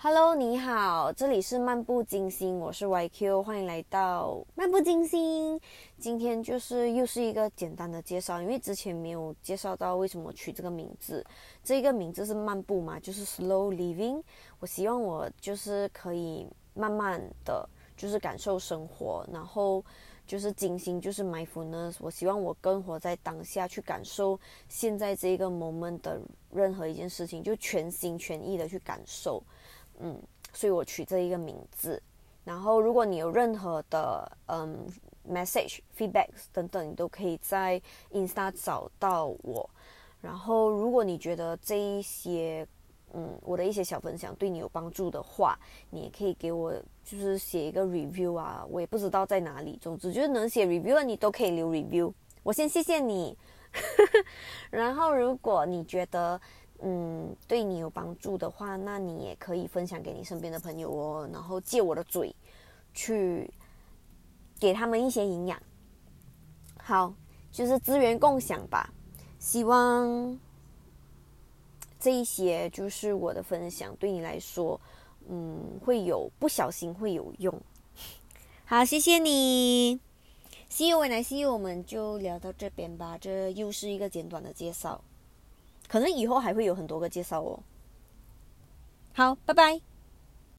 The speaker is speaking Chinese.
Hello，你好，这里是漫步金星，我是 YQ，欢迎来到漫步金星。今天就是又是一个简单的介绍，因为之前没有介绍到为什么取这个名字。这个名字是漫步嘛，就是 slow living。我希望我就是可以慢慢的就是感受生活，然后就是金星就是 mindfulness。我希望我更活在当下，去感受现在这个 moment 的任何一件事情，就全心全意的去感受。嗯，所以我取这一个名字。然后，如果你有任何的嗯 message、feedbacks 等等，你都可以在 Insta 找到我。然后，如果你觉得这一些嗯我的一些小分享对你有帮助的话，你也可以给我就是写一个 review 啊，我也不知道在哪里。总之，就是能写 review 的你都可以留 review。我先谢谢你。然后，如果你觉得嗯，对你有帮助的话，那你也可以分享给你身边的朋友哦。然后借我的嘴，去给他们一些营养。好，就是资源共享吧。希望这一些就是我的分享，对你来说，嗯，会有不小心会有用。好，谢谢你。See you when I see you，我们就聊到这边吧。这又是一个简短的介绍。可能以后还会有很多个介绍哦。好，拜拜。